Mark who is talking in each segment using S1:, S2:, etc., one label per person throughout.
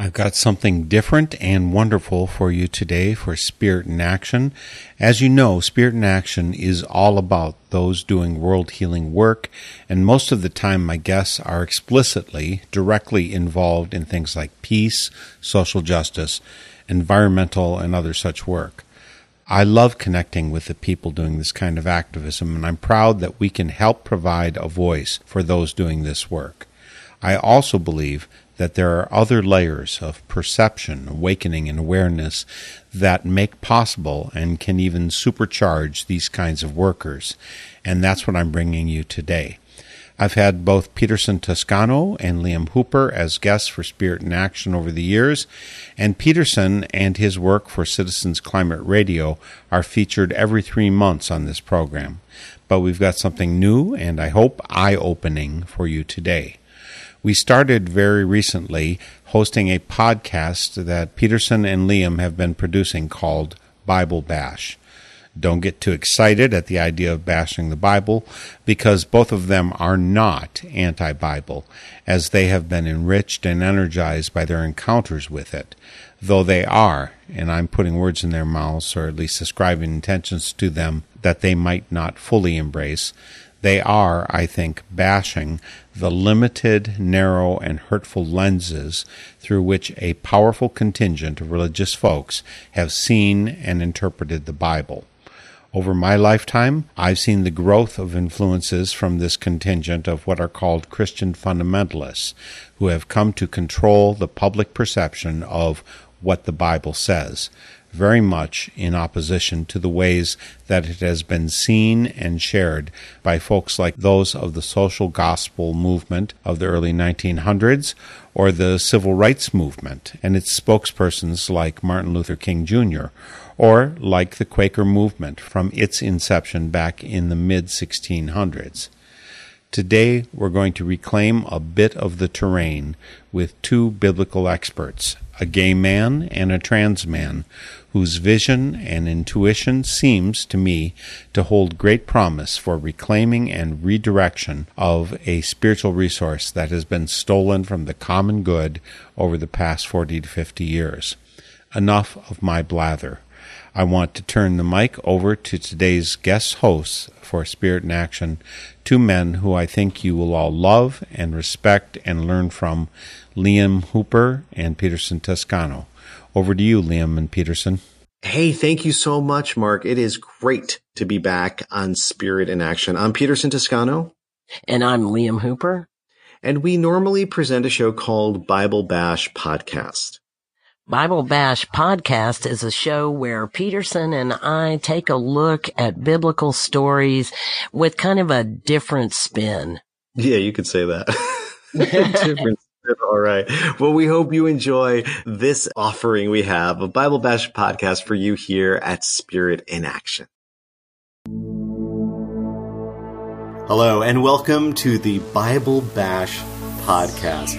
S1: I've got something different and wonderful for you today for Spirit in Action. As you know, Spirit in Action is all about those doing world healing work, and most of the time my guests are explicitly, directly involved in things like peace, social justice, environmental, and other such work. I love connecting with the people doing this kind of activism, and I'm proud that we can help provide a voice for those doing this work. I also believe that there are other layers of perception, awakening, and awareness that make possible and can even supercharge these kinds of workers. And that's what I'm bringing you today. I've had both Peterson Toscano and Liam Hooper as guests for Spirit in Action over the years, and Peterson and his work for Citizens Climate Radio are featured every three months on this program. But we've got something new and I hope eye opening for you today. We started very recently hosting a podcast that Peterson and Liam have been producing called Bible Bash. Don't get too excited at the idea of bashing the Bible because both of them are not anti Bible, as they have been enriched and energized by their encounters with it. Though they are, and I'm putting words in their mouths or at least ascribing intentions to them that they might not fully embrace, they are, I think, bashing the limited, narrow, and hurtful lenses through which a powerful contingent of religious folks have seen and interpreted the Bible. Over my lifetime, I've seen the growth of influences from this contingent of what are called Christian fundamentalists, who have come to control the public perception of what the Bible says very much in opposition to the ways that it has been seen and shared by folks like those of the social gospel movement of the early 1900s or the civil rights movement and its spokespersons like Martin Luther King Jr. or like the Quaker movement from its inception back in the mid 1600s. Today, we're going to reclaim a bit of the terrain with two biblical experts, a gay man and a trans man, whose vision and intuition seems to me to hold great promise for reclaiming and redirection of a spiritual resource that has been stolen from the common good over the past 40 to 50 years. Enough of my blather. I want to turn the mic over to today's guest hosts for Spirit in Action, two men who I think you will all love and respect and learn from, Liam Hooper and Peterson Toscano. Over to you, Liam and Peterson.
S2: Hey, thank you so much, Mark. It is great to be back on Spirit in Action. I'm Peterson Toscano.
S3: And I'm Liam Hooper.
S2: And we normally present a show called Bible Bash Podcast.
S3: Bible Bash Podcast is a show where Peterson and I take a look at biblical stories with kind of a different spin.
S2: Yeah, you could say that. different all right. Well, we hope you enjoy this offering we have, a Bible Bash podcast for you here at Spirit in Action. Hello, and welcome to the Bible Bash podcast.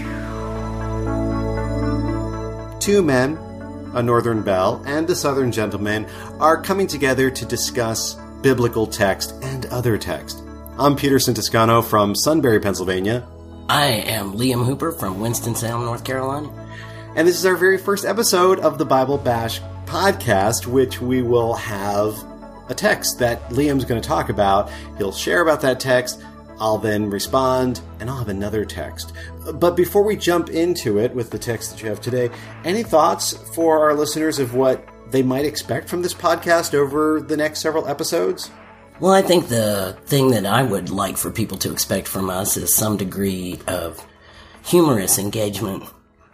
S2: Two men, a Northern Belle and a Southern gentleman, are coming together to discuss biblical text and other text. I'm Peterson Toscano from Sunbury, Pennsylvania,
S3: I am Liam Hooper from Winston-Salem, North Carolina.
S2: And this is our very first episode of the Bible Bash podcast, which we will have a text that Liam's going to talk about. He'll share about that text. I'll then respond, and I'll have another text. But before we jump into it with the text that you have today, any thoughts for our listeners of what they might expect from this podcast over the next several episodes?
S3: Well, I think the thing that I would like for people to expect from us is some degree of humorous engagement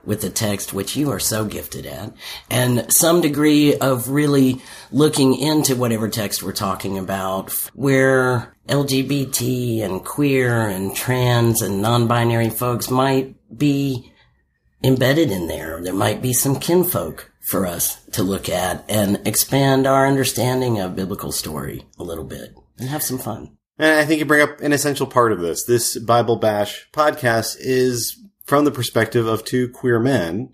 S3: with the text, which you are so gifted at, and some degree of really looking into whatever text we're talking about, where LGBT and queer and trans and non-binary folks might be embedded in there. There might be some kinfolk for us to look at and expand our understanding of biblical story a little bit and have some fun.
S2: And I think you bring up an essential part of this. This Bible Bash podcast is from the perspective of two queer men,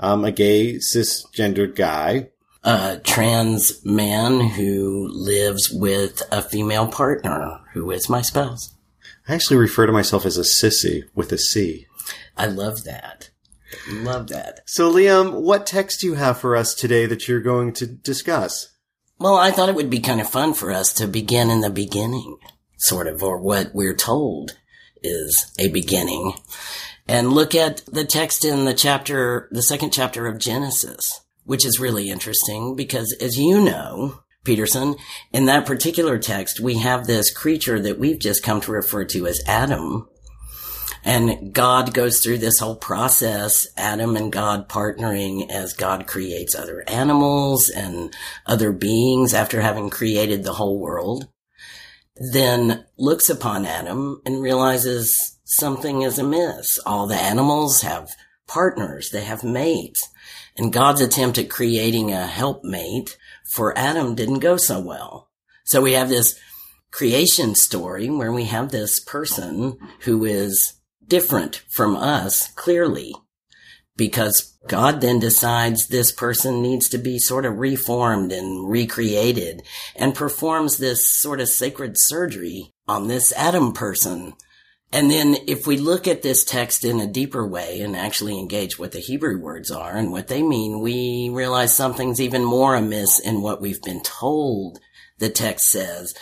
S2: um, a gay cisgendered guy,
S3: a trans man who lives with a female partner who is my spouse.
S2: I actually refer to myself as a sissy with a C.
S3: I love that. Love that.
S2: So, Liam, what text do you have for us today that you're going to discuss?
S3: Well, I thought it would be kind of fun for us to begin in the beginning, sort of, or what we're told is a beginning, and look at the text in the chapter, the second chapter of Genesis, which is really interesting because as you know, Peterson, in that particular text, we have this creature that we've just come to refer to as Adam, and God goes through this whole process, Adam and God partnering as God creates other animals and other beings after having created the whole world. Then looks upon Adam and realizes something is amiss. All the animals have partners. They have mates. And God's attempt at creating a helpmate for Adam didn't go so well. So we have this creation story where we have this person who is different from us, clearly, because God then decides this person needs to be sort of reformed and recreated and performs this sort of sacred surgery on this Adam person. And then if we look at this text in a deeper way and actually engage what the Hebrew words are and what they mean, we realize something's even more amiss in what we've been told the text says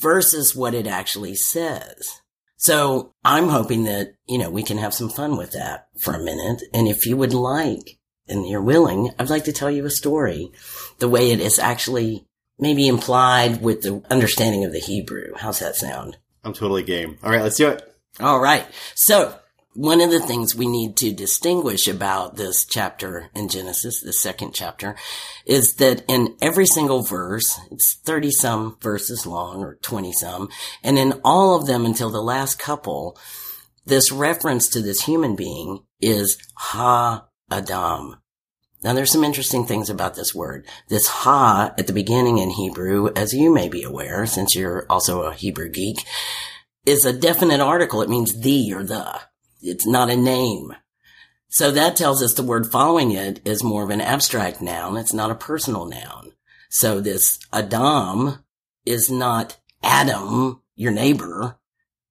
S3: versus what it actually says. So I'm hoping that, you know, we can have some fun with that for a minute. And if you would like, and you're willing, I'd like to tell you a story the way it is actually maybe implied with the understanding of the Hebrew. How's that sound?
S2: I'm totally game. All right, let's do it.
S3: All right. So one of the things we need to distinguish about this chapter in Genesis, the second chapter, is that in every single verse, it's 30 some verses long or 20 some, and in all of them until the last couple, this reference to this human being is Ha Adam. Now there's some interesting things about this word. This ha at the beginning in Hebrew, as you may be aware, since you're also a Hebrew geek, is a definite article. It means the or the. It's not a name. So that tells us the word following it is more of an abstract noun. It's not a personal noun. So this Adam is not Adam, your neighbor.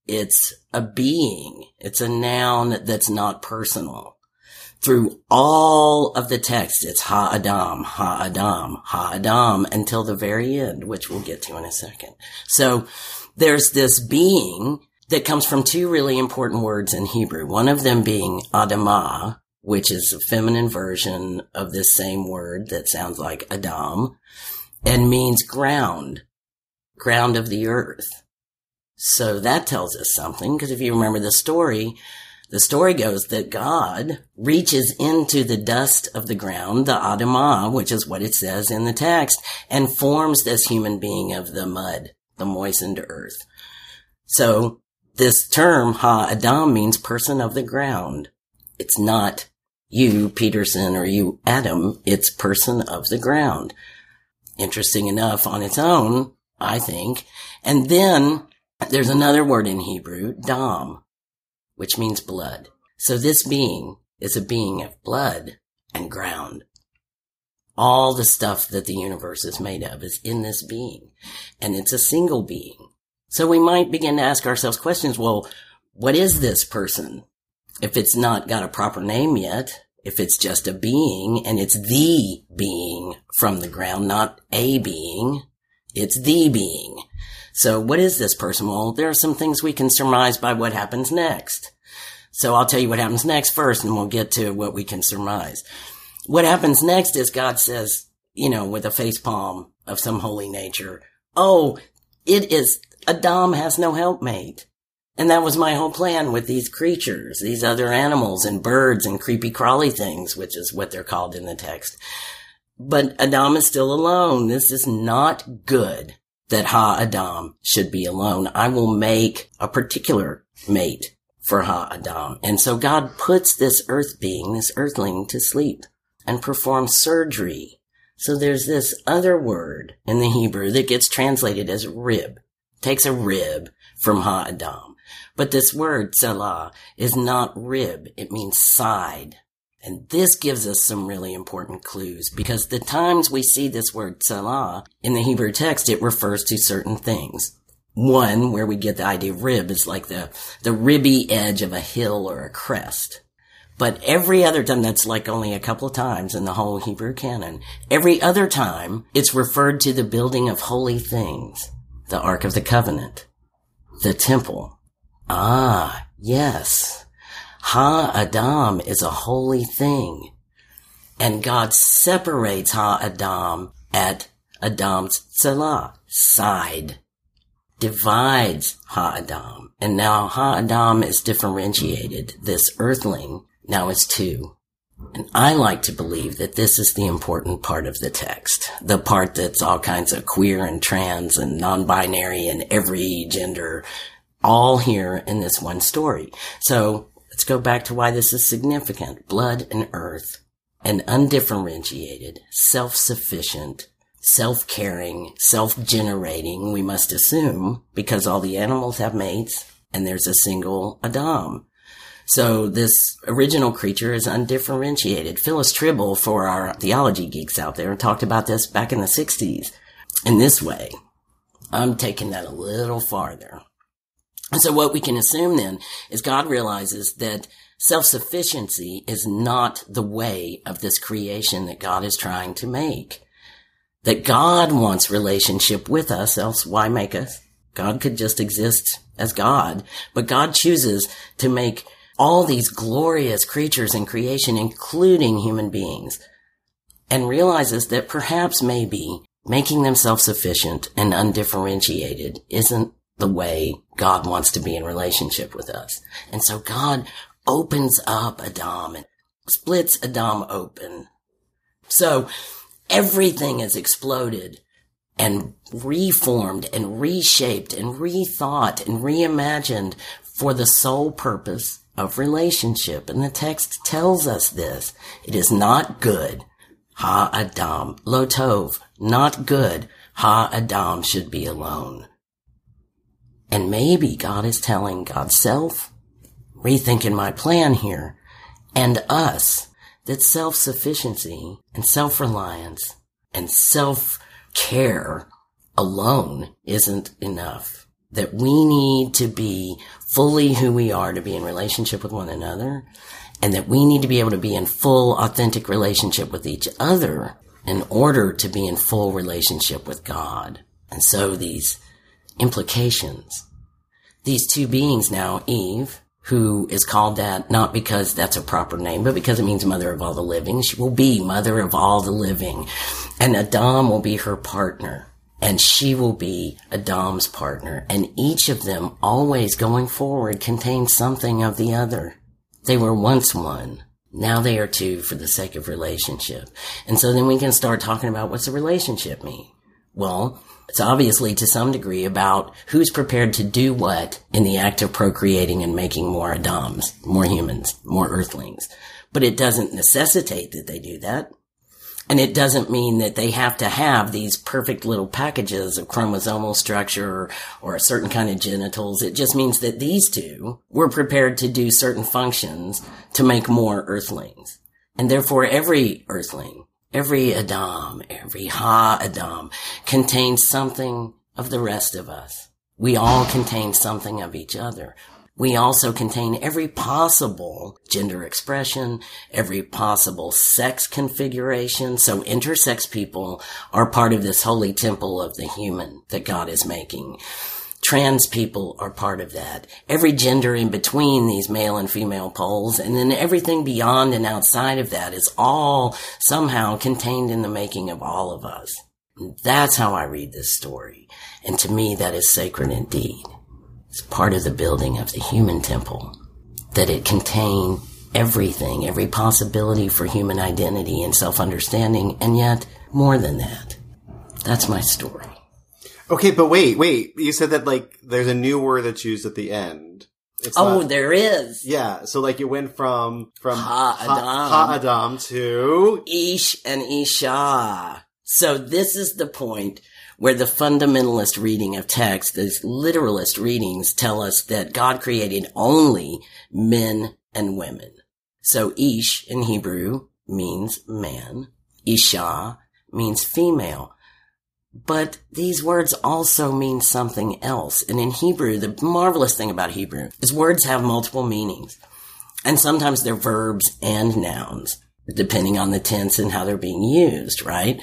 S3: It's a being. It's a noun that's not personal. Through all of the text, it's Ha Adam, Ha Adam, Ha Adam until the very end, which we'll get to in a second. So there's this being that comes from two really important words in Hebrew. One of them being Adamah, which is a feminine version of this same word that sounds like Adam and means ground, ground of the earth. So that tells us something because if you remember the story, the story goes that God reaches into the dust of the ground, the Adamah, which is what it says in the text, and forms this human being of the mud, the moistened earth. So this term, Ha Adam, means person of the ground. It's not you, Peterson, or you, Adam. It's person of the ground. Interesting enough on its own, I think. And then there's another word in Hebrew, Dam, which means blood. So this being is a being of blood and ground. All the stuff that the universe is made of is in this being. And it's a single being. So we might begin to ask ourselves questions. Well, what is this person? If it's not got a proper name yet, if it's just a being and it's the being from the ground, not a being, it's the being. So what is this person? Well, there are some things we can surmise by what happens next. So I'll tell you what happens next first and we'll get to what we can surmise. What happens next is God says, you know, with a face palm of some holy nature, Oh, it is Adam has no helpmate. And that was my whole plan with these creatures, these other animals and birds and creepy crawly things, which is what they're called in the text. But Adam is still alone. This is not good that Ha Adam should be alone. I will make a particular mate for Ha Adam. And so God puts this earth being, this earthling to sleep and performs surgery. So there's this other word in the Hebrew that gets translated as rib takes a rib from Ha-Adam. But this word, tselah, is not rib. It means side. And this gives us some really important clues because the times we see this word tselah in the Hebrew text, it refers to certain things. One, where we get the idea of rib, is like the, the ribby edge of a hill or a crest. But every other time, that's like only a couple of times in the whole Hebrew canon. Every other time, it's referred to the building of holy things. The Ark of the Covenant. The temple. Ah, yes. Ha-Adam is a holy thing. And God separates Ha-Adam at Adam's tselah, side. Divides Ha-Adam. And now Ha-Adam is differentiated. This earthling now is two. And I like to believe that this is the important part of the text. The part that's all kinds of queer and trans and non-binary and every gender all here in this one story. So let's go back to why this is significant. Blood and earth. An undifferentiated, self-sufficient, self-caring, self-generating, we must assume, because all the animals have mates and there's a single Adam. So this original creature is undifferentiated. Phyllis Trible, for our theology geeks out there, talked about this back in the 60s in this way. I'm taking that a little farther. And so what we can assume then is God realizes that self-sufficiency is not the way of this creation that God is trying to make. That God wants relationship with us, else why make us? God could just exist as God, but God chooses to make all these glorious creatures in creation, including human beings, and realizes that perhaps maybe making them self-sufficient and undifferentiated isn't the way God wants to be in relationship with us. And so God opens up Adam and splits Adam open. So everything is exploded and reformed and reshaped and rethought and reimagined for the sole purpose of relationship. And the text tells us this. It is not good. Ha Adam. Lo Tov. Not good. Ha Adam should be alone. And maybe God is telling God's self, rethinking my plan here, and us that self-sufficiency and self-reliance and self-care alone isn't enough. That we need to be fully who we are to be in relationship with one another and that we need to be able to be in full authentic relationship with each other in order to be in full relationship with God. And so these implications, these two beings now, Eve, who is called that not because that's a proper name, but because it means mother of all the living. She will be mother of all the living. And Adam will be her partner and she will be Adam's partner. And each of them always going forward contains something of the other. They were once one. Now they are two for the sake of relationship. And so then we can start talking about what's a relationship mean? Well, it's obviously to some degree about who's prepared to do what in the act of procreating and making more Adams, more humans, more earthlings. But it doesn't necessitate that they do that. And it doesn't mean that they have to have these perfect little packages of chromosomal structure or, a certain kind of genitals. It just means that these two were prepared to do certain functions to make more earthlings. And therefore every earthling, every Adam, every Ha-Adam contains something of the rest of us. We all contain something of each other. We also contain every possible gender expression, every possible sex configuration. So intersex people are part of this holy temple of the human that God is making. Trans people are part of that. Every gender in between these male and female poles, and then everything beyond and outside of that is all somehow contained in the making of all of us. That's how I read this story. And to me, that is sacred indeed. It's part of the building of the human temple. That it contain everything, every possibility for human identity and self-understanding, and yet more than that. That's my story.
S2: Okay, but wait, wait. You said that like there's a new word that's used at the end.
S3: It's oh, not, there is.
S2: Yeah, so like it went from from
S3: Ha Adam,
S2: ha, Adam to
S3: Ish and Isha. So this is the point where the fundamentalist reading of text, the literalist readings tell us that God created only men and women. So ish in Hebrew means man. Isha means female. But these words also mean something else. And in Hebrew, the marvelous thing about Hebrew is words have multiple meanings. And sometimes they're verbs and nouns, depending on the tense and how they're being used, right?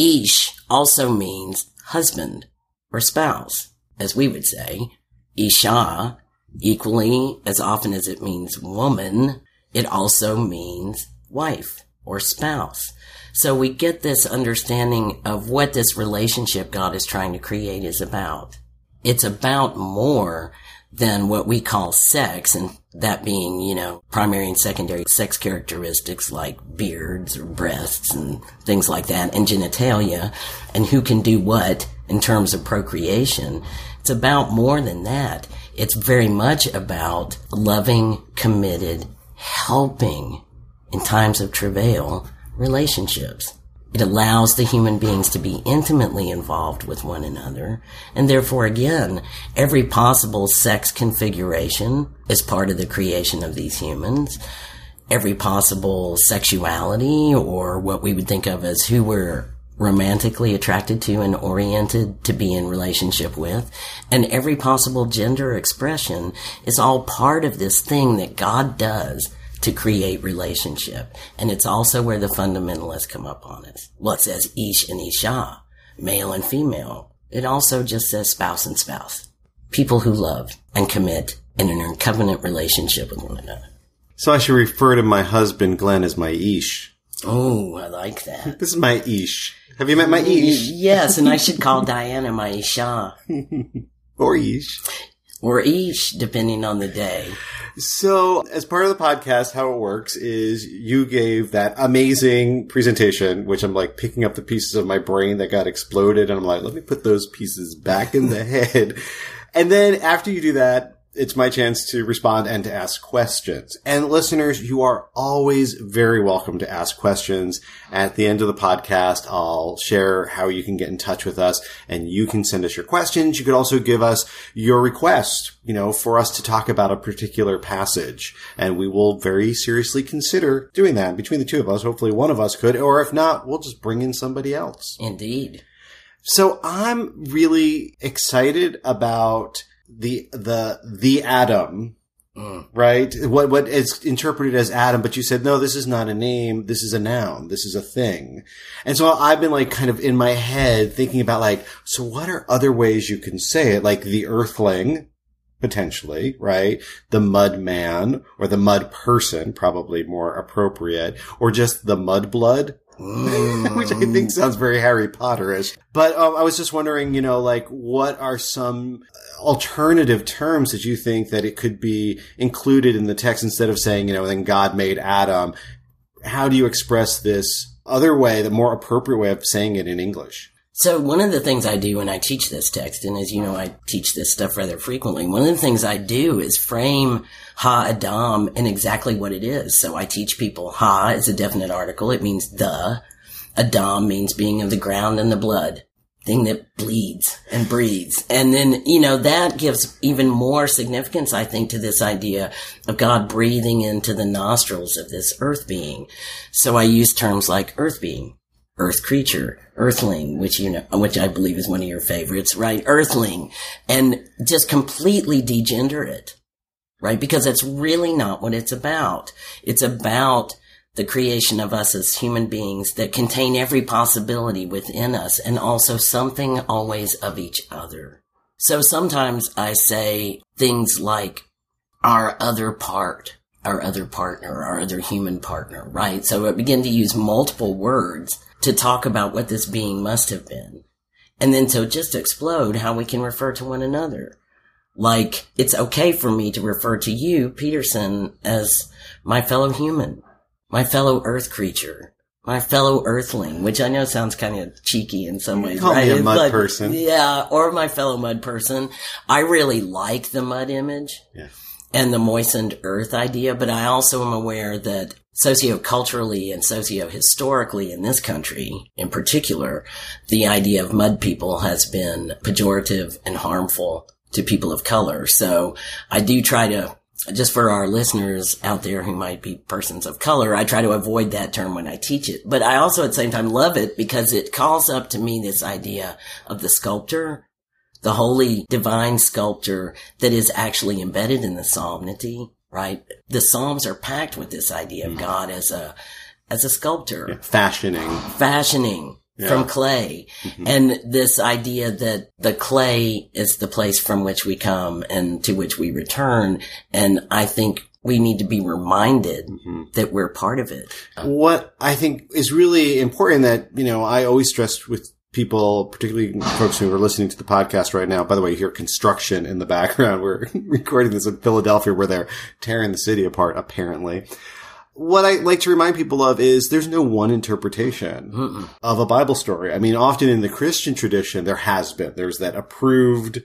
S3: Ish also means husband or spouse, as we would say. Isha, equally as often as it means woman, it also means wife or spouse. So we get this understanding of what this relationship God is trying to create is about. It's about more than what we call sex and that being, you know, primary and secondary sex characteristics like beards or breasts and things like that and genitalia and who can do what in terms of procreation. It's about more than that. It's very much about loving, committed, helping in times of travail relationships. It allows the human beings to be intimately involved with one another, and therefore again, every possible sex configuration is part of the creation of these humans. Every possible sexuality, or what we would think of as who we're romantically attracted to and oriented to be in relationship with, and every possible gender expression is all part of this thing that God does to create relationship. And it's also where the fundamentalists come up on it. Well, it says ish and isha, male and female. It also just says spouse and spouse. People who love and commit and are in covenant relationship with one another.
S2: So I should refer to my husband Glenn as my ish.
S3: Oh, I like that.
S2: This is my ish. Have you met my ish?
S3: Yes, and I should call Diana my isha.
S2: or ish.
S3: Or ish, depending on the day.
S2: So, as part of the podcast, how it works is you gave that amazing presentation, which I'm like picking up the pieces of my brain that got exploded, and I'm like, let me put those pieces back in the head. And then after you do that, it's my chance to respond and to ask questions. And listeners, you are always very welcome to ask questions. At the end of the podcast, I'll share how you can get in touch with us and you can send us your questions. You could also give us your request, you know, for us to talk about a particular passage. And we will very seriously consider doing that between the two of us. Hopefully one of us could, or if not, we'll just bring in somebody else.
S3: Indeed.
S2: So I'm really excited about the the the Adam, mm. right? What what is interpreted as Adam, but you said no, this is not a name. This is a noun. This is a thing. And so I've been like kind of in my head thinking about like, so what are other ways you can say it? Like the Earthling, potentially, right? The mud man or the mud person, probably more appropriate, or just the mud blood, which I think sounds very Harry Potterish. But um, I was just wondering, you know, like what are some alternative terms that you think that it could be included in the text instead of saying, you know, then God made Adam? How do you express this other way, the more appropriate way of saying it in English?
S3: So one of the things I do when I teach this text, and as you know, I teach this stuff rather frequently. One of the things I do is frame Ha Adam in exactly what it is. So I teach people Ha is a definite article. It means the. Adam means being of the ground and the blood. Thing that bleeds and breathes. And then, you know, that gives even more significance, I think, to this idea of God breathing into the nostrils of this earth being. So I use terms like earth being, earth creature, earthling, which you know, which I believe is one of your favorites, right? Earthling. And just completely degender it right? Because that's really not what it's about. It's about the creation of us as human beings that contain every possibility within us and also something always of each other. So sometimes I say things like our other part, our other partner, our other human partner, right? So I begin to use multiple words to talk about what this being must have been. And then so just explode how we can refer to one another. Like, it's okay for me to refer to you, Peterson, as my fellow human, my fellow earth creature, my fellow earthling, which I know sounds kind of cheeky in some ways,
S2: Call
S3: right?
S2: me a mud but, person.
S3: Yeah, or my fellow mud person. I really like the mud image.
S2: Yeah.
S3: and the moistened earth idea, but I also am aware that socioculturally and socio-historically in this country, in particular, the idea of mud people has been pejorative and harmful to people of color. So I do try to, just for our listeners out there who might be persons of color, I try to avoid that term when I teach it. But I also at the same time love it because it calls up to me this idea of the sculptor the holy divine sculptor that is actually embedded in the solemnity, right? The Psalms are packed with this idea of mm-hmm. God as a, as a sculptor.
S2: Fashioning.
S3: Fashioning from clay. Mm-hmm. And this idea that the clay is the place from which we come and to which we return. And I think we need to be reminded mm-hmm. that we're part of it.
S2: What I think is really important that, you know, I always stress with people, particularly folks who are listening to the podcast right now. By the way, you hear construction in the background. We're recording this in Philadelphia where they're tearing the city apart, apparently. What I like to remind people of is there's no one interpretation of a Bible story. I mean, often in the Christian tradition, there has been. There's that approved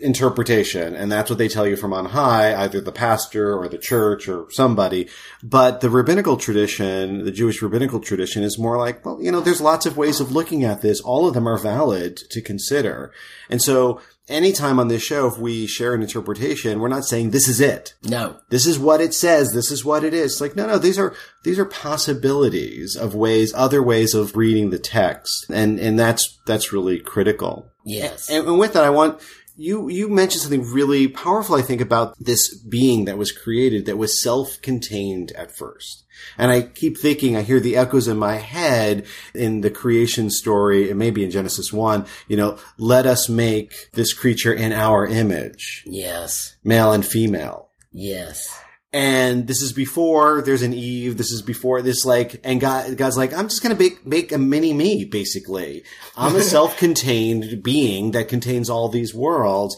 S2: interpretation, and that's what they tell you from on high, either the pastor or the church or somebody. But the rabbinical tradition, the Jewish rabbinical tradition is more like, well, you know, there's lots of ways of looking at this. All of them are valid to consider. And so anytime on this show, if we share an interpretation, we're not saying this is it.
S3: No.
S2: This is what it says. This is what it is. Like, no, no, these are, these are possibilities of ways, other ways of reading the text. And, and that's, that's really critical.
S3: Yes.
S2: And, and with that, I want you you mentioned something really powerful. I think about this being that was created that was self-contained at first. And I keep thinking, I hear the echoes in my head in the creation story, and maybe in Genesis 1, you know, let us make this creature in our image,
S3: yes.
S2: male and female.
S3: Yes.
S2: And this is before there's an Eve. This is before this, like, and God, God's like, I'm just going to make, make a mini me, basically. I'm a self-contained being that contains all these worlds.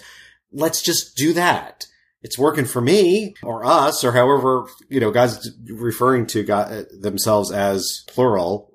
S2: Let's just do that. It's working for me or us or however, you know, God's referring to God, uh, themselves as plural.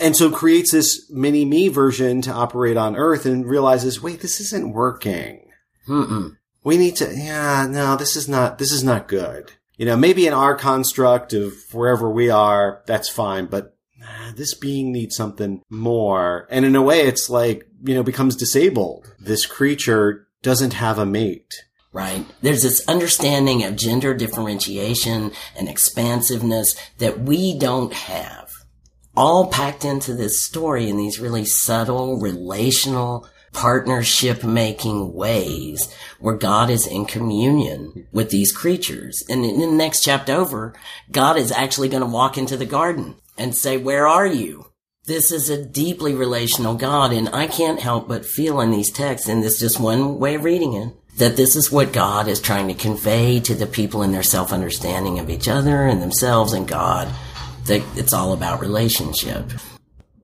S2: And so creates this mini me version to operate on earth and realizes, wait, this isn't working
S3: Mm-mm.
S2: we need to yeah no this is not this is not good you know maybe in our construct of wherever we are that's fine but ah, this being needs something more and in a way it's like you know becomes disabled this creature doesn't have a mate
S3: right? There's this understanding of gender differentiation and expansiveness that we don't have. All packed into this story in these really subtle, relational, partnership making ways where God is in communion with these creatures. And in the next chapter over, God is actually going to walk into the garden and say, where are you? This is a deeply relational God, and I can't help but feel in these texts, and this is just one way of reading it, that this is what God is trying to convey to the people in their self understanding of each other and themselves and God. That it's all about relationship.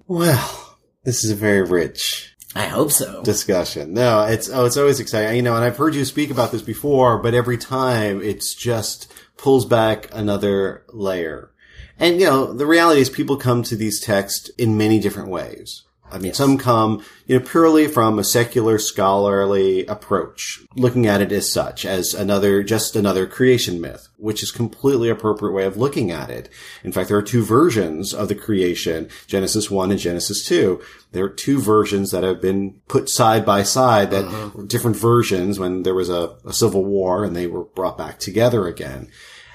S2: well this is a very rich
S3: I hope so.
S2: discussion. No, it's oh, it's always exciting. You know, and I've heard you speak about this before, but every time it's just pulls back another layer. And you know, the reality is people come to these texts in many different ways. I mean, some come, you know, purely from a secular scholarly approach, looking at it as such, as another, just another creation myth, which is completely appropriate way of looking at it. In fact, there are two versions of the creation, Genesis 1 and Genesis 2. There are two versions that have been put side by side that were different versions when there was a, a civil war and they were brought back together again.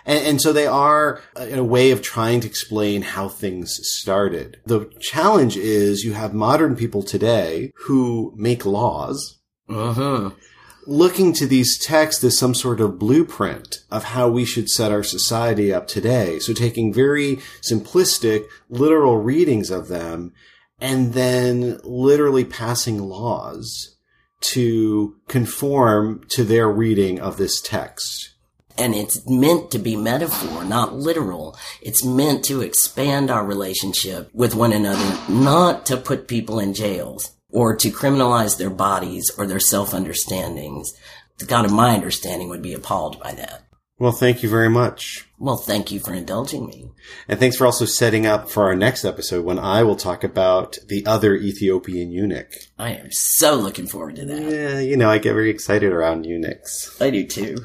S2: And, and, so they are a, a way of trying to explain how things started. The challenge is you have modern people today who make laws
S3: Mm-hmm.
S2: looking to these texts as some sort of blueprint of how we should set our society up today. So taking very simplistic, literal readings of them and then literally passing laws to conform to their reading of this text.
S3: And it's meant to be metaphor, not literal. It's meant to expand our relationship with one another, not to put people in jails or to criminalize their bodies or their self-understandings. The God of my understanding would be appalled by that.
S2: Well, thank you very much.
S3: Well, thank you for indulging me.
S2: And thanks for also setting up for our next episode when I will talk about the other Ethiopian eunuch.
S3: I am so looking forward to that.
S2: Yeah, you know, I get very excited around eunuchs.
S3: I do too.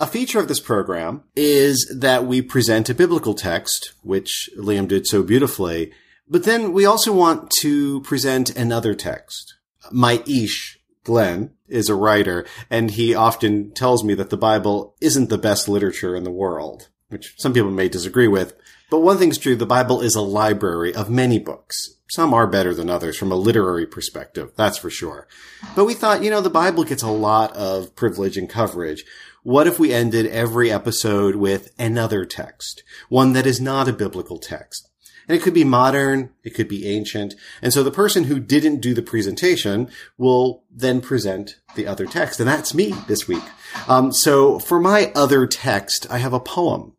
S2: A feature of this program is that we present a biblical text, which Liam did so beautifully, but then we also want to present another text. My Ish, Glenn, is a writer, and he often tells me that the Bible isn't the best literature in the world, which some people may disagree with. But one thing's true, the Bible is a library of many books. Some are better than others from a literary perspective, that's for sure. But we thought, you know, the Bible gets a lot of privilege and coverage. What if we ended every episode with another text? One that is not a biblical text. And it could be modern, it could be ancient. And so the person who didn't do the presentation will then present the other text. And that's me this week. Um, so for my other text, I have a poem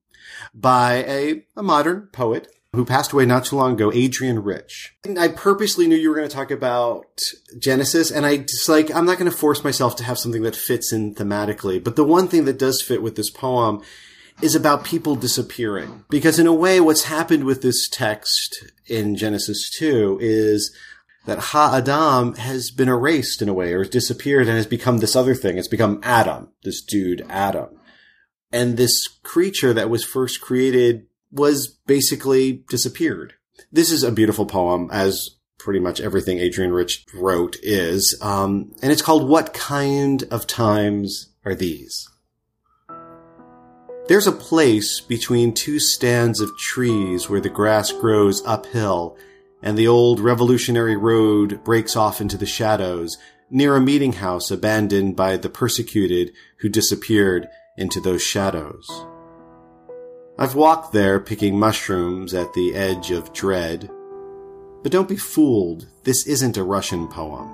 S2: by a, a modern poet who passed away not too long ago, Adrienne Rich. And I purposely knew you were going to talk about Genesis, and I just like, I'm not going to force myself to have something that fits in thematically. But the one thing that does fit with this poem is about people disappearing. Because in a way, what's happened with this text in Genesis 2 is that Ha-Adam has been erased in a way or disappeared and has become this other thing. It's become Adam, this dude, Adam. And this creature that was first created was basically disappeared. This is a beautiful poem, as pretty much everything Adrienne Rich wrote is. Um, and it's called What Kind of Times Are These? There's a place between two stands of trees where the grass grows uphill and the old revolutionary road breaks off into the shadows near a meeting house abandoned by the persecuted who disappeared into those shadows. I've walked there picking mushrooms at the edge of dread. But don't be fooled, this isn't a Russian poem.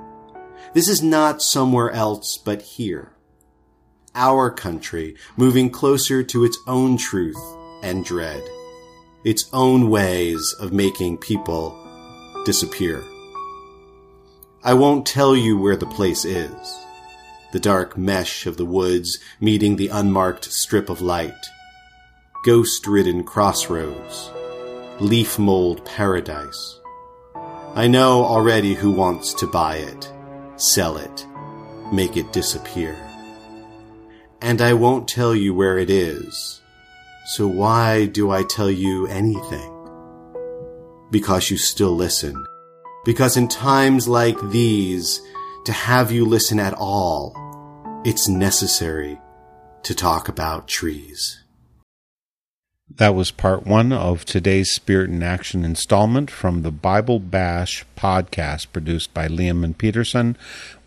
S2: This is not somewhere else but here our country moving closer to its own truth and dread, its own ways of making people disappear. I won't tell you where the place is. The dark mesh of the woods meeting the unmarked strip of light. Ghost ridden crossroads. Leaf mold paradise. I know already who wants to buy it, sell it, make it disappear and I won't tell you where it is. So why do I tell you anything? Because you still listen. Because in times like these, to have you listen at all, it's necessary to talk about trees.
S1: That was part one of today's Spirit in Action installment from the Bible Bash podcast produced by Liam and Peterson.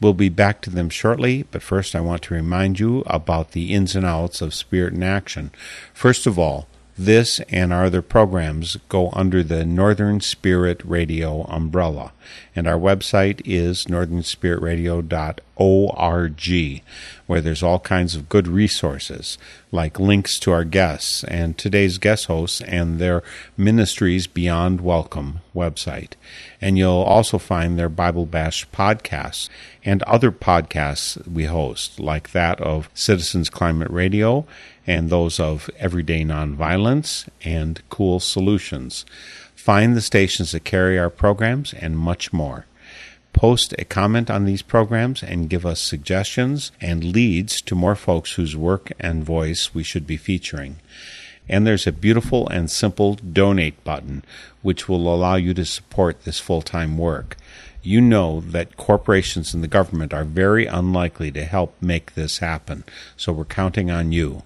S1: We'll be back to them shortly, but first I want to remind you about the ins and outs of Spirit in Action. First of all, this and our other programs go under the Northern Spirit Radio umbrella, and our website is northernspiritradio.org, where there's all kinds of good resources, like links to our guests and today's guest hosts and their Ministries Beyond Welcome website. And you'll also find their Bible Bash podcasts and other podcasts we host, like that of Citizens Climate Radio and those of Everyday Nonviolence and Cool Solutions. Find the stations that carry our programs and much more. Post a comment on these programs and give us suggestions and leads to more folks whose work and voice we should be featuring. And there's a beautiful and simple donate button, which will allow you to support this full time work. You know that corporations and the government are very unlikely to help make this happen, so we're counting on you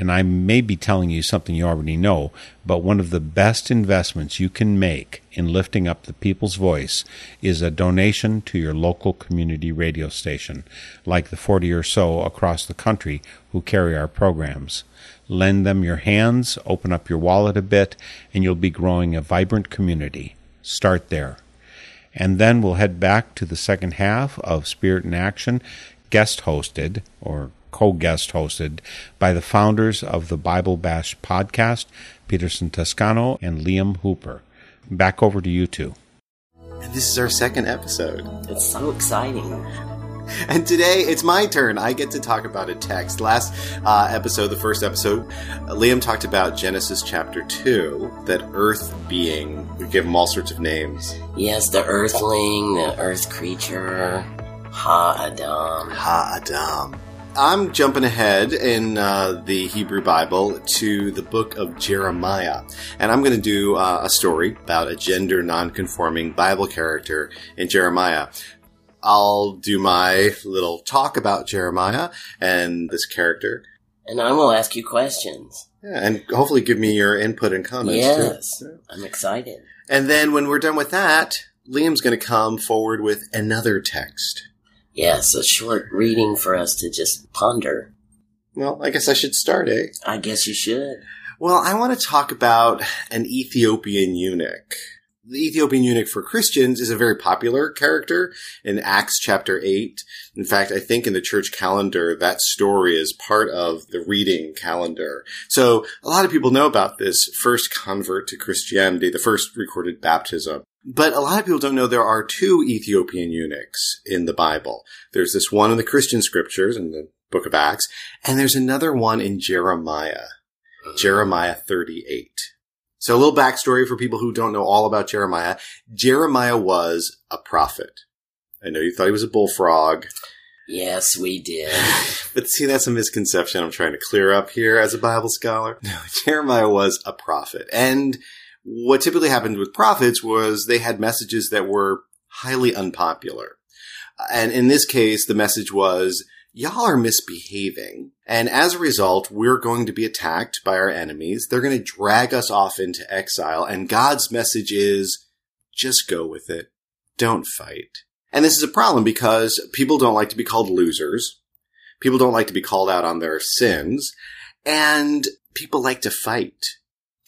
S1: and I may be telling you something you already know, but one of the best investments you can make in lifting up the people's voice is a donation to your local community radio station, like the 40 or so across the country who carry our programs. Lend them your hands, open up your wallet a bit, and you'll be growing a vibrant community. Start there. And then we'll head back to the second half of Spirit in Action, guest hosted or co guest hosted by the founders of the Bible Bash podcast, Peterson Toscano and Liam Hooper. Back over to you two.
S2: And this is our second episode.
S3: It's so exciting.
S2: And today it's my turn. I get to talk about a text. Last uh, episode, the first episode, uh, Liam talked about Genesis chapter 2, that earth being. We give him all sorts of names.
S3: Yes, the earthling, the earth creature, Ha Adam.
S2: Ha Adam. I'm jumping ahead in uh, the Hebrew Bible to the book of Jeremiah. And I'm going to do uh, a story about a gender nonconforming Bible character in Jeremiah. I'll do my little talk about Jeremiah and this character.
S3: And I will ask you questions.
S2: Yeah, and hopefully give me your input and comments
S3: Yes.
S2: too.
S3: I'm excited.
S2: And then when we're done with that, Liam's going to come forward with another text.
S3: Yes, a short reading for us to just ponder.
S2: Well, I guess I should start, eh?
S3: I guess you should.
S2: Well, I want to talk about an Ethiopian eunuch. The Ethiopian eunuch for Christians is a very popular character in Acts chapter 8. In fact, I think in the church calendar, that story is part of the reading calendar. So a lot of people know about this first convert to Christianity, the first recorded baptism. But a lot of people don't know there are two Ethiopian eunuchs in the Bible. There's this one in the Christian scriptures in the book of Acts, and there's another one in Jeremiah. Uh-huh. Jeremiah 38. So a little backstory for people who don't know all about Jeremiah. Jeremiah was a prophet. I know you thought he was a bullfrog,
S3: Yes, we did.
S2: but see, that's a misconception I'm trying to clear up here as a Bible scholar. No, Jeremiah was a prophet. And what typically happened with prophets was they had messages that were highly unpopular. And in this case, the message was, y'all are misbehaving. And as a result, we're going to be attacked by our enemies. They're going to drag us off into exile. And God's message is, just go with it. Don't fight. And this is a problem because people don't like to be called losers. People don't like to be called out on their sins. And people like to fight.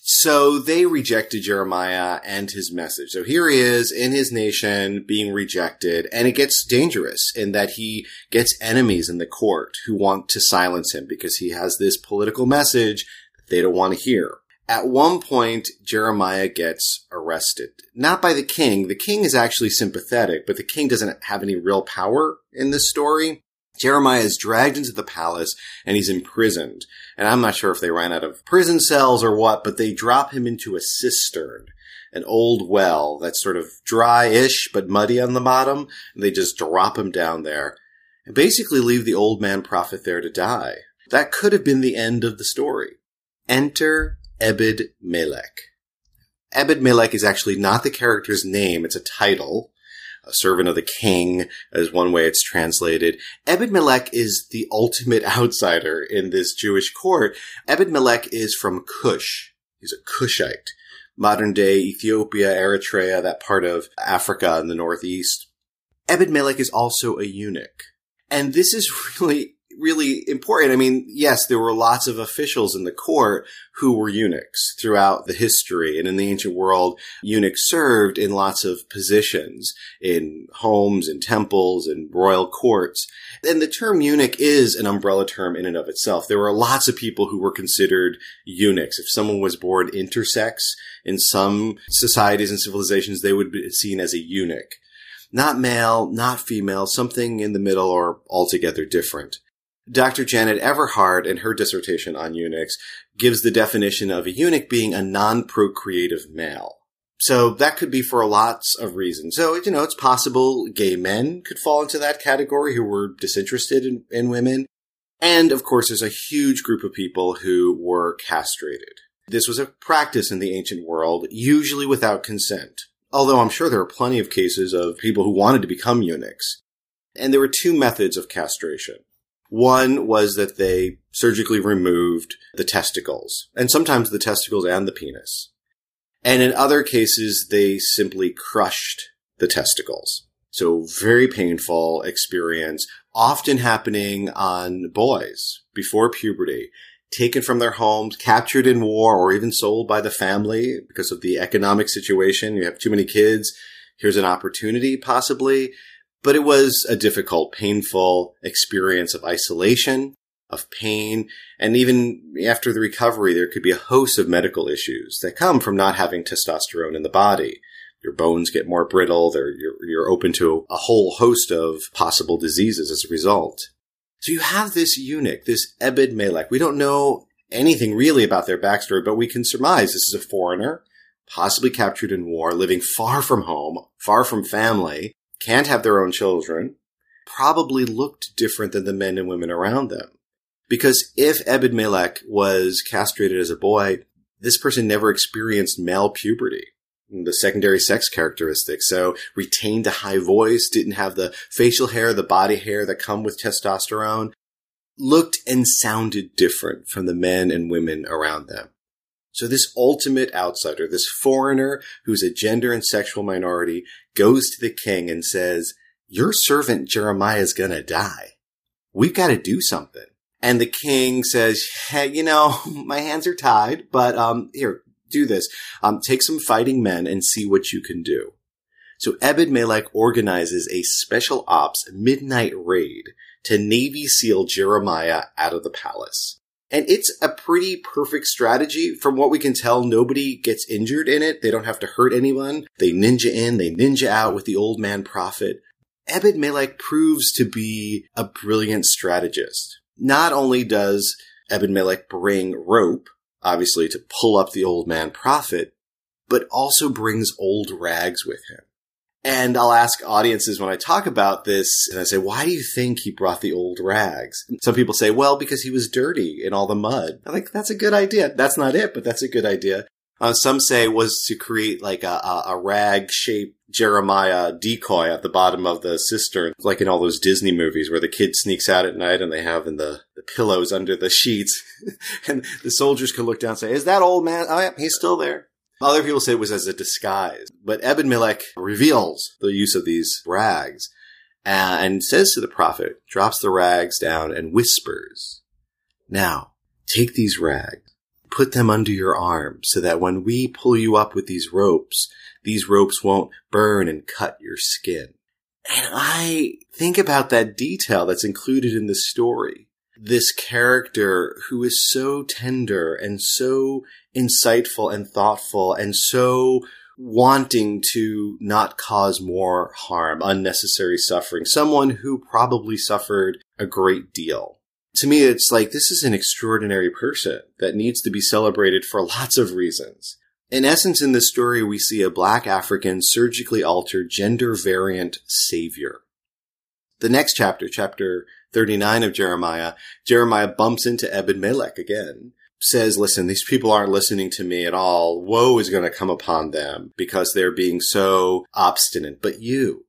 S2: So they rejected Jeremiah and his message. So here he is in his nation being rejected, and it gets dangerous in that he gets enemies in the court who want to silence him because he has this political message that they don't want to hear. At one point, Jeremiah gets arrested. Not by the king. The king is actually sympathetic, but the king doesn't have any real power in this story. Jeremiah is dragged into the palace and he's imprisoned. And I'm not sure if they ran out of prison cells or what, but they drop him into a cistern, an old well that's sort of dry-ish but muddy on the bottom. And they just drop him down there and basically leave the old man prophet there to die. That could have been the end of the story. Enter Ebed Melech. Ebed Melech is actually not the character's name, it's a title. A servant of the king is one way it's translated. Ebed Melech is the ultimate outsider in this Jewish court. Ebed Melech is from Cush. He's a Cushite. Modern day Ethiopia, Eritrea, that part of Africa in the northeast. Ebed Melech is also a eunuch. And this is really, really important. I mean, yes, there were lots of officials in the court who were eunuchs throughout the history. And in the ancient world, eunuchs served in lots of positions in homes and temples and royal courts. And the term eunuch is an umbrella term in and of itself. There were lots of people who were considered eunuchs. If someone was born intersex in some societies and civilizations, they would be seen as a eunuch. Not male, not female, something in the middle or altogether different. Dr. Janet Everhart, in her dissertation on eunuchs, gives the definition of a eunuch being a non-procreative male. So that could be for lots of reasons. So, you know, it's possible gay men could fall into that category who were disinterested in, in women. And of course, there's a huge group of people who were castrated. This was a practice in the ancient world, usually without consent. Although I'm sure there are plenty of cases of people who wanted to become eunuchs. And there were two methods of castration. One was that they surgically removed the testicles, and sometimes the testicles and the penis. And in other cases, they simply crushed the testicles. So very painful experience, often happening on boys before puberty, taken from their homes, captured in war, or even sold by the family because of the economic situation. You have too many kids. Here's an opportunity, possibly. But it was a difficult, painful experience of isolation, of pain, and even after the recovery, there could be a host of medical issues that come from not having testosterone in the body. Your bones get more brittle. You're, you're open to a whole host of possible diseases as a result. So you have this eunuch, this Ebed Melech. We don't know anything really about their backstory, but we can surmise this is a foreigner, possibly captured in war, living far from home, far from family, can't have their own children, probably looked different than the men and women around them. Because if Ebed Melech was castrated as a boy, this person never experienced male puberty, the secondary sex characteristics. So retained a high voice, didn't have the facial hair, the body hair that come with testosterone, looked and sounded different from the men and women around them. So this ultimate outsider, this foreigner who's a gender and sexual minority goes to the king and says, your servant Jeremiah is going to die. We've got to do something. And the king says, Hey, you know, my hands are tied, but, um, here, do this. Um, take some fighting men and see what you can do. So Ebed Melech organizes a special ops midnight raid to Navy SEAL Jeremiah out of the palace. And it's a pretty perfect strategy. From what we can tell, nobody gets injured in it. They don't have to hurt anyone. They ninja in, they ninja out with the old man prophet. Ebed Melech proves to be a brilliant strategist. Not only does Ebed Melech bring rope, obviously to pull up the old man prophet, but also brings old rags with him. And I'll ask audiences when I talk about this, and I say, why do you think he brought the old rags? Some people say, well, because he was dirty in all the mud. I think that's a good idea. That's not it, but that's a good idea. Uh, some say was to create like a, a, a rag shaped Jeremiah decoy at the bottom of the cistern, like in all those Disney movies where the kid sneaks out at night and they have in the, the pillows under the sheets. and the soldiers can look down and say, is that old man? Oh, yeah, he's still there. Other people say it was as a disguise, but Ebed Melech reveals the use of these rags uh, and says to the prophet, drops the rags down and whispers, now take these rags put them under your arm so that when we pull you up with these ropes, these ropes won't burn and cut your skin. And I think about that detail that's included in the story. This character who is so tender and so insightful and thoughtful and so wanting to not cause more harm, unnecessary suffering, someone who probably suffered a great deal to me, it's like this is an extraordinary person that needs to be celebrated for lots of reasons. In essence, in this story, we see a black African surgically altered gender variant savior. The next chapter, chapter 39 of Jeremiah, Jeremiah bumps into Ebed Melech again, says, listen, these people aren't listening to me at all. Woe is going to come upon them because they're being so obstinate. But you,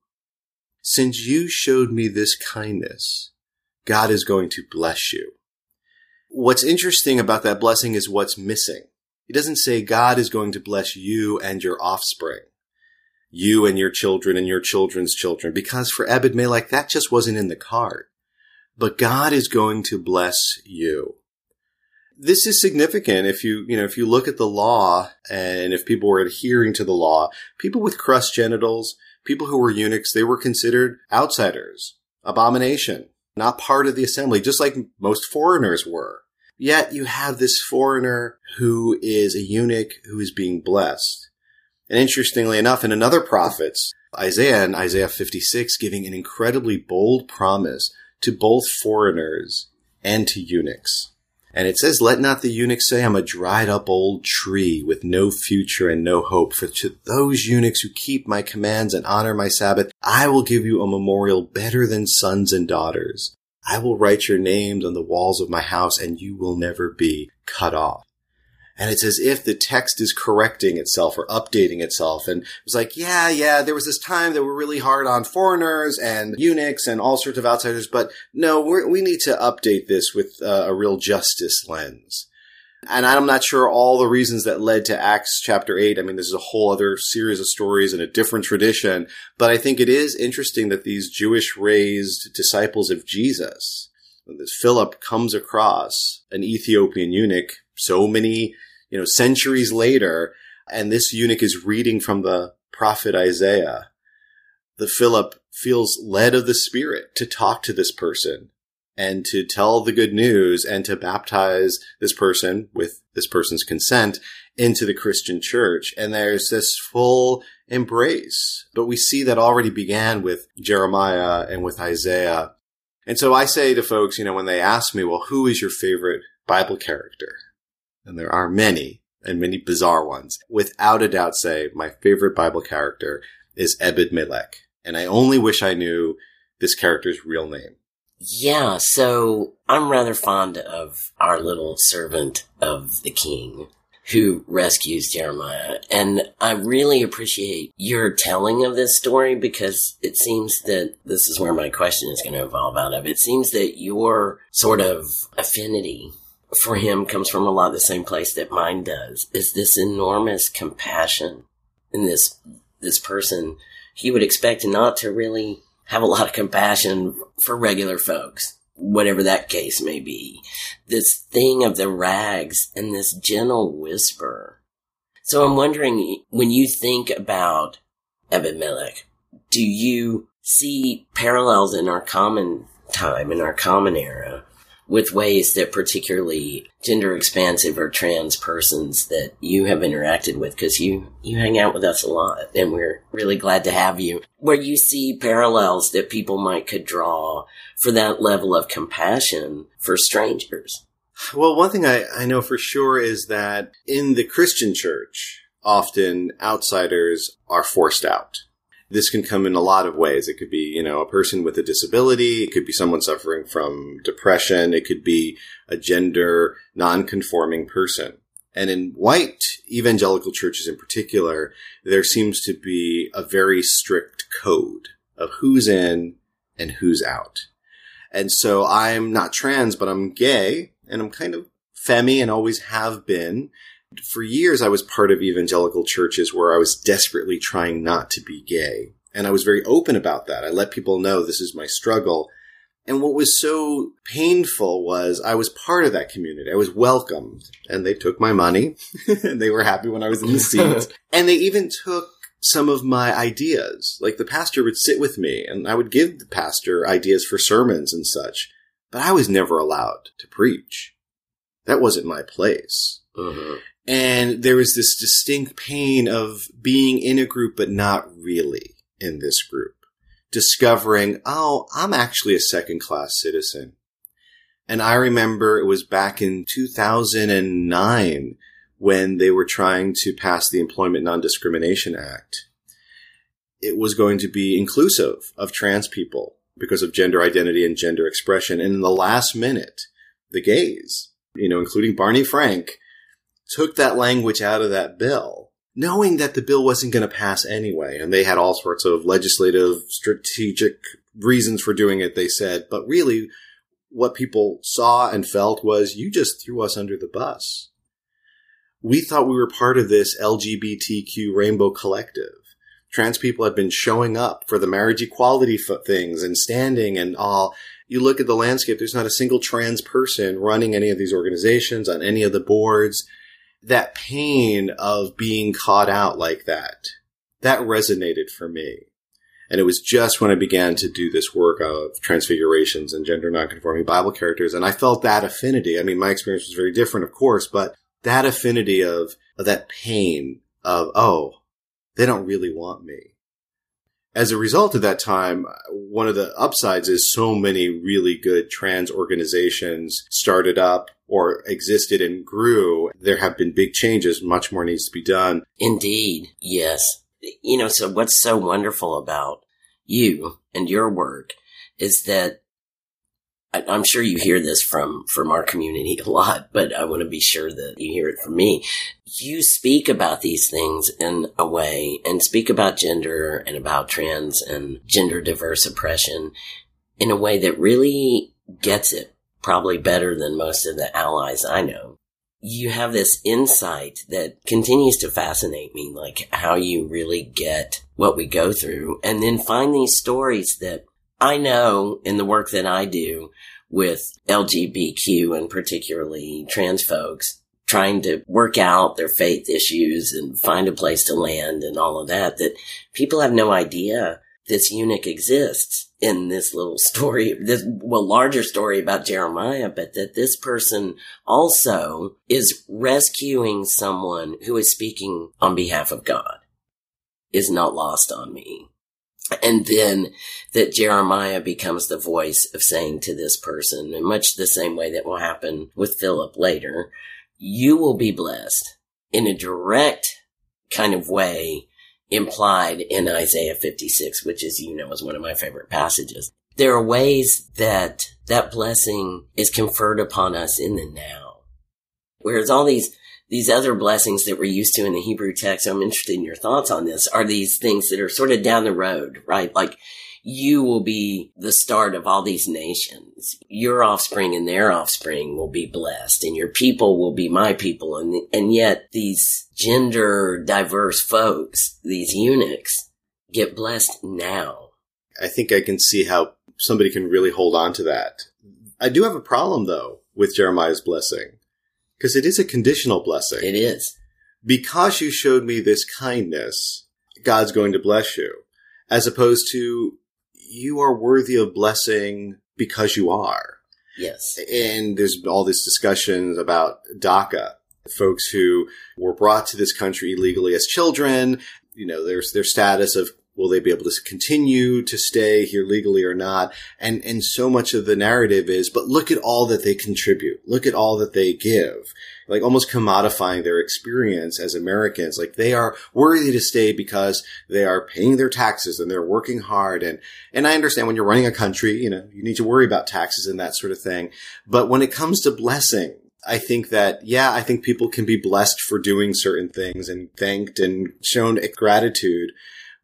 S2: since you showed me this kindness, God is going to bless you. What's interesting about that blessing is what's missing. He doesn't say God is going to bless you and your offspring, you and your children and your children's children, because for Ebed Melech, that just wasn't in the card. But God is going to bless you. This is significant if you, you know, if you look at the law and if people were adhering to the law, people with crushed genitals, people who were eunuchs, they were considered outsiders, abomination not part of the assembly, just like most foreigners were. Yet you have this foreigner who is a eunuch who is being blessed. And interestingly enough, in another prophets, Isaiah in Isaiah 56 giving an incredibly bold promise to both foreigners and to eunuchs. And it says, Let not the eunuch say, I'm a dried up old tree with no future and no hope. For to those eunuchs who keep my commands and honor my Sabbath, I will give you a memorial better than sons and daughters. I will write your names on the walls of my house and you will never be cut off. And it's as if the text is correcting itself or updating itself. And it's like, yeah, yeah, there was this time that we're really hard on foreigners and eunuchs and all sorts of outsiders, but no, we need to update this with uh, a real justice lens. And I'm not sure all the reasons that led to Acts chapter 8. I mean, this is a whole other series of stories and a different tradition. But I think it is interesting that these Jewish raised disciples of Jesus, Philip comes across an Ethiopian eunuch so many, you know, centuries later, and this eunuch is reading from the prophet Isaiah. The Philip feels led of the Spirit to talk to this person and to tell the good news and to baptize this person with this person's consent into the Christian church. And there's this full embrace. But we see that already began with Jeremiah and with Isaiah. And so I say to folks, you know, when they ask me, well, who is your favorite Bible character? And there are many and many bizarre ones. Without a doubt, say my favorite Bible character is Ebed Melech, and I only wish I knew this character's real name.
S3: Yeah, so I'm rather fond of our little servant of the king who rescues Jeremiah. And I really appreciate your telling of this story because it seems that this is where my question is going to evolve out of. It seems that your sort of affinity for him comes from a lot of the same place that mine does. Is this enormous compassion in this this person? He would expect not to really have a lot of compassion for regular folks whatever that case may be. This thing of the rags and this gentle whisper. So I'm wondering, when you think about Ebed do you see parallels in our common time, in our common era, with ways that particularly gender expansive or trans persons that you have interacted with because you you hang out with us a lot and we're really glad to have you where you see parallels that people might could draw for that level of compassion for strangers.
S2: Well one thing i, I know for sure is that in the christian church often outsiders are forced out this can come in a lot of ways. It could be, you know, a person with a disability. It could be someone suffering from depression. It could be a gender non-conforming person. And in white evangelical churches in particular, there seems to be a very strict code of who's in and who's out. And so I'm not trans, but I'm gay and I'm kind of femmy and always have been for years I was part of evangelical churches where I was desperately trying not to be gay. And I was very open about that. I let people know this is my struggle. And what was so painful was I was part of that community. I was welcomed and they took my money and they were happy when I was in the seats. and they even took some of my ideas. Like the pastor would sit with me and I would give the pastor ideas for sermons and such, but I was never allowed to preach. That wasn't my place. Uh-huh. And there was this distinct pain of being in a group, but not really in this group. Discovering, oh, I'm actually a second class citizen. And I remember it was back in 2009 when they were trying to pass the Employment Non-Discrimination Act. It was going to be inclusive of trans people because of gender identity and gender expression. And in the last minute, the gays, you know, including Barney Frank, took that language out of that bill, knowing that the bill wasn't going to pass anyway. And they had all sorts of legislative, strategic reasons for doing it, they said. But really, what people saw and felt was you just threw us under the bus. We thought we were part of this LGBTQ rainbow collective. Trans people had been showing up for the marriage equality things and standing and all. You look at the landscape, there's not a single trans person running any of these organizations on any of the boards that pain of being caught out like that, that resonated for me. And it was just when I began to do this work of transfigurations and gender nonconforming Bible characters. And I felt that affinity. I mean, my experience was very different, of course, but that affinity of, of that pain of, oh, they don't really want me as a result of that time, one of the upsides is so many really good trans organizations started up or existed and grew. There have been big changes. Much more needs to be done.
S3: Indeed. Yes. You know, so what's so wonderful about you and your work is that I'm sure you hear this from, from our community a lot, but I want to be sure that you hear it from me. You speak about these things in a way and speak about gender and about trans and gender diverse oppression in a way that really gets it probably better than most of the allies I know. You have this insight that continues to fascinate me, like how you really get what we go through and then find these stories that I know in the work that I do with LGBTQ and particularly trans folks trying to work out their faith issues and find a place to land and all of that, that people have no idea this eunuch exists in this little story, this well larger story about Jeremiah, but that this person also is rescuing someone who is speaking on behalf of God is not lost on me. And then that Jeremiah becomes the voice of saying to this person, in much the same way that will happen with Philip later, you will be blessed in a direct kind of way implied in Isaiah 56, which as you know is one of my favorite passages. there are ways that that blessing is conferred upon us in the now. Whereas all these, these other blessings that we're used to in the Hebrew text, I'm interested in your thoughts on this, are these things that are sort of down the road, right? Like you will be the start of all these nations. Your offspring and their offspring will be blessed and your people will be my people. And, and yet these gender diverse folks, these eunuchs get blessed now.
S2: I think I can see how somebody can really hold on to that. I do have a problem though with Jeremiah's blessing because it is a conditional blessing.
S3: It is.
S2: Because you showed me this kindness, God's going to bless you. As opposed to you are worthy of blessing because you are.
S3: Yes.
S2: And there's all this discussion about DACA, folks who were brought to this country illegally as children. You know, there's their status of will they be able to continue to stay here legally or not? And and so much of the narrative is, but look at all that they contribute. Look at all that they give like almost commodifying their experience as Americans. Like they are worthy to stay because they are paying their taxes and they're working hard. And, and I understand when you're running a country, you know, you need to worry about taxes and that sort of thing. But when it comes to blessing, I think that, yeah, I think people can be blessed for doing certain things and thanked and shown gratitude.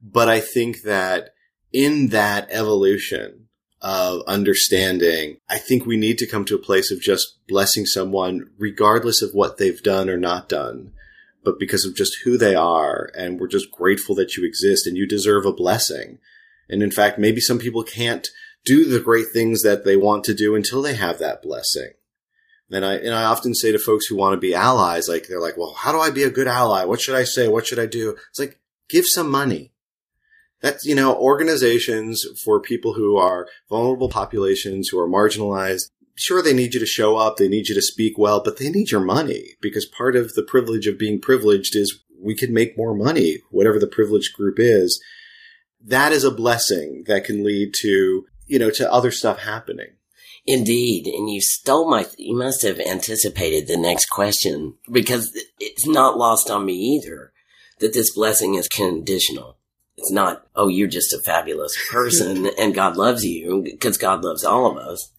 S2: But I think that in that evolution, of understanding. I think we need to come to a place of just blessing someone regardless of what they've done or not done, but because of just who they are. And we're just grateful that you exist and you deserve a blessing. And in fact, maybe some people can't do the great things that they want to do until they have that blessing. And I, and I often say to folks who want to be allies, like, they're like, well, how do I be a good ally? What should I say? What should I do? It's like, give some money that's, you know, organizations for people who are vulnerable populations, who are marginalized. Sure, they need you to show up. They need you to speak well, but they need your money because part of the privilege of being privileged is we can make more money, whatever the privileged group is. That is a blessing that can lead to, you know, to other stuff happening.
S3: Indeed. And you stole my, you must have anticipated the next question because it's not lost on me either that this blessing is conditional. It's not, oh, you're just a fabulous person and God loves you because God loves all of us,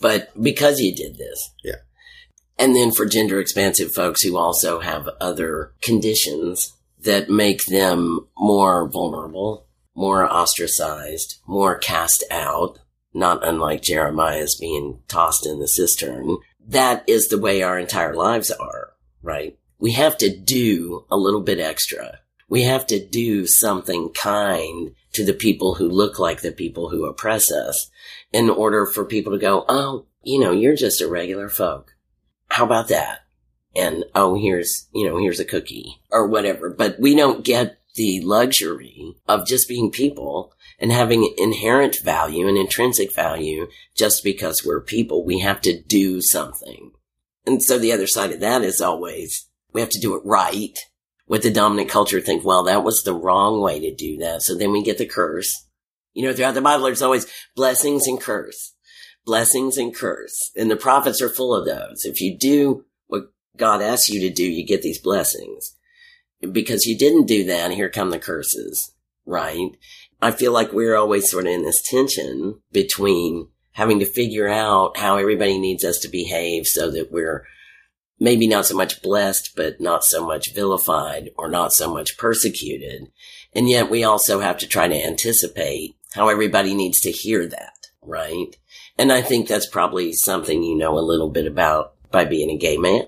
S3: but because you did this.
S2: Yeah.
S3: And then for gender expansive folks who also have other conditions that make them more vulnerable, more ostracized, more cast out, not unlike Jeremiah's being tossed in the cistern. That is the way our entire lives are, right? We have to do a little bit extra we have to do something kind to the people who look like the people who oppress us in order for people to go, oh, you know, you're just a regular folk. How about that? And oh, here's, you know, here's a cookie or whatever. But we don't get the luxury of just being people and having inherent value and intrinsic value just because we're people. We have to do something. And so the other side of that is always we have to do it right with the dominant culture think, well, that was the wrong way to do that. So then we get the curse. You know, throughout the Bible, there's always blessings and curse, blessings and curse. And the prophets are full of those. If you do what God asks you to do, you get these blessings. Because you didn't do that, here come the curses, right? I feel like we're always sort of in this tension between having to figure out how everybody needs us to behave so that we're maybe not so much blessed, but not so much vilified or not so much persecuted. And yet we also have to try to anticipate how everybody needs to hear that, right? And I think that's probably something you know a little bit about by being a gay man.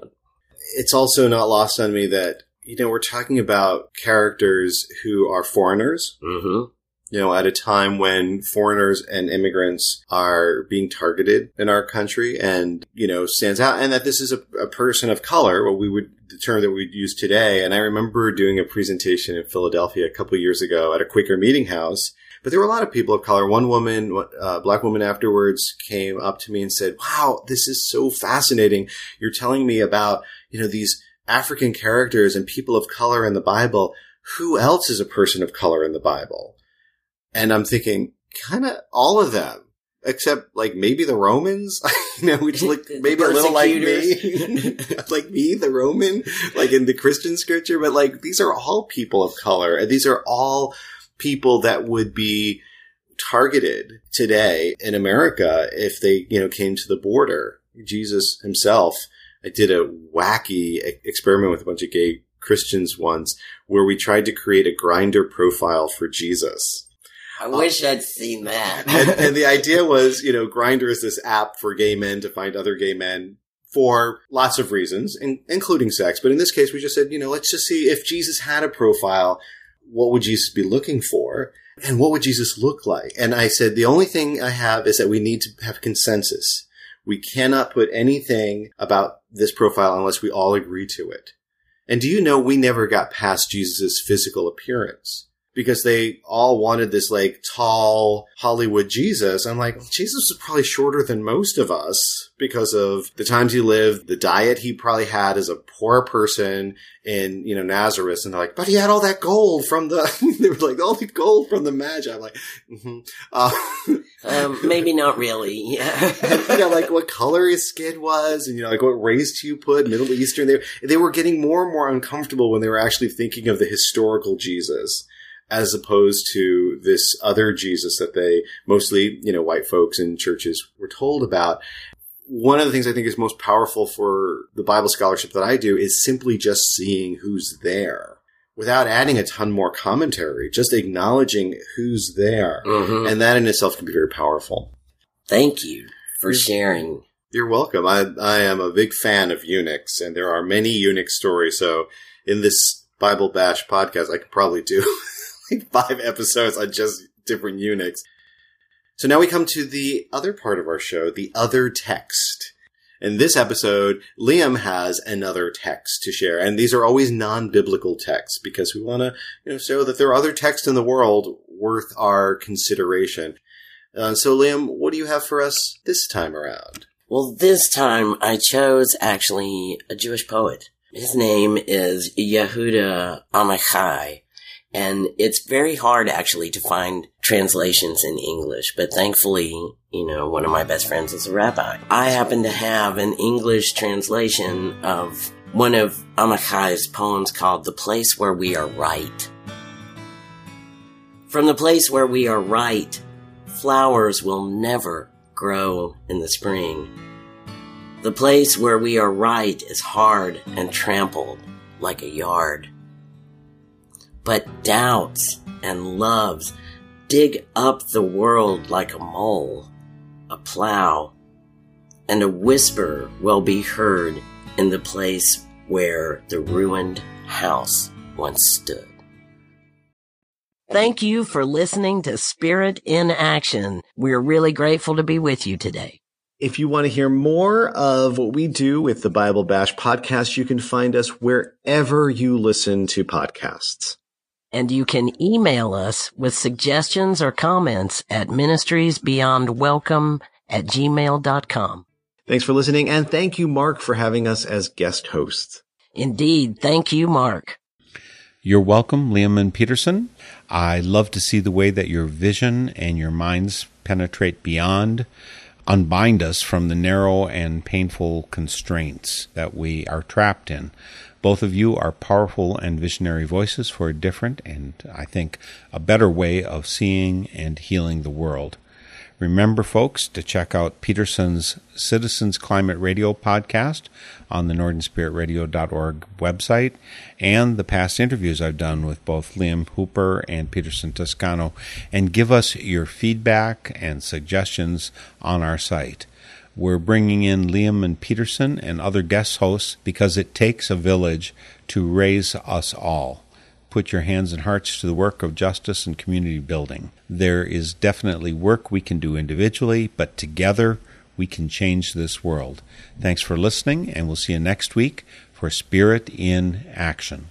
S2: It's also not lost on me that, you know, we're talking about characters who are foreigners.
S3: Mm-hmm
S2: you know, at a time when foreigners and immigrants are being targeted in our country and, you know, stands out and that this is a, a person of color, what we would, the term that we'd use today. And I remember doing a presentation in Philadelphia a couple years ago at a Quaker meeting house but there were a lot of people of color. One woman, uh, black woman afterwards came up to me and said, wow, this is so fascinating. You're telling me about, you know, these African characters and people of color in the Bible. Who else is a person of color in the Bible? And I'm thinking, kind of all of them, except like maybe the Romans, you know, which look maybe a little like me, like me, the Roman, like in the Christian scripture. But like these are all people of color, and these are all people that would be targeted today in America if they, you know, came to the border. Jesus himself did a wacky experiment with a bunch of gay Christians once where we tried to create a Grindr profile for Jesus.
S3: I wish I'd seen that.
S2: and, and, the idea was, you know, Grindr is this app for gay men to find other gay men for lots of reasons, in, including sex. But in this case, we just said, you know, let's just see if Jesus had a profile, what would Jesus be looking for? And what would Jesus look like? And I said, the only thing I have is that we need to have consensus. We cannot put anything about this profile unless we all agree to it. And do you know we never got past Jesus' physical appearance? Because they all wanted this like tall Hollywood Jesus. I'm like, Jesus was probably shorter than most of us because of the times he lived, the diet he probably had as a poor person in, you know, Nazareth. And they're like, but he had all that gold from the, they were like, all the gold from the Magi. I'm like, mm-hmm. uh,
S3: um, maybe not really.
S2: Yeah. you know, like what color his skin was and, you know, like what race you put, Middle Eastern. They, they were getting more and more uncomfortable when they were actually thinking of the historical Jesus as opposed to this other Jesus that they mostly, you know, white folks in churches were told about. One of the things I think is most powerful for the Bible scholarship that I do is simply just seeing who's there without adding a ton more commentary, just acknowledging who's there. Mm-hmm. And that in itself can be very powerful.
S3: Thank you for sharing.
S2: You're welcome. I, I am a big fan of eunuchs, and there are many eunuch stories. So in this Bible Bash podcast, I could probably do like five episodes on just different eunuchs. So now we come to the other part of our show, the other text. In this episode, Liam has another text to share, and these are always non-biblical texts because we want to, you know, show that there are other texts in the world worth our consideration. Uh, so, Liam, what do you have for us this time around?
S3: Well, this time I chose actually a Jewish poet. His name is Yehuda Amichai, and it's very hard actually to find translations in English, but thankfully, you know, one of my best friends is a rabbi. I happen to have an English translation of one of Amichai's poems called The Place Where We Are Right. From the place where we are right, flowers will never grow in the spring. The place where we are right is hard and trampled like a yard but doubts and loves dig up the world like a mole, a plow, and a whisper will be heard in the place where the ruined house once stood. Thank you for listening to Spirit in Action. We're really grateful to be with you today.
S2: If you want to hear more of what we do with the Bible Bash podcast, you can find us wherever you listen to podcasts
S3: and you can email us with suggestions or comments at ministriesbeyondwelcome at gmail.com.
S2: Thanks for listening, and thank you, Mark, for having us as guest hosts.
S3: Indeed. Thank you, Mark.
S1: You're welcome, Liam and Peterson. I love to see the way that your vision and your minds penetrate beyond, unbind us from the narrow and painful constraints that we are trapped in. Both of you are powerful and visionary voices for a different and, I think, a better way of seeing and healing the world. Remember, folks, to check out Peterson's Citizens Climate Radio podcast on the NorthernSpiritRadio.org website and the past interviews I've done with both Liam Hooper and Peterson Toscano, and give us your feedback and suggestions on our site. We're bringing in Liam and Peterson and other guest hosts because it takes a village to raise us all. Put your hands and hearts to the work of justice and community building. There is definitely work we can do individually, but together we can change this world. Thanks for listening, and we'll see you next week for Spirit in Action.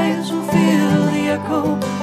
S1: eyes will feel
S4: the echo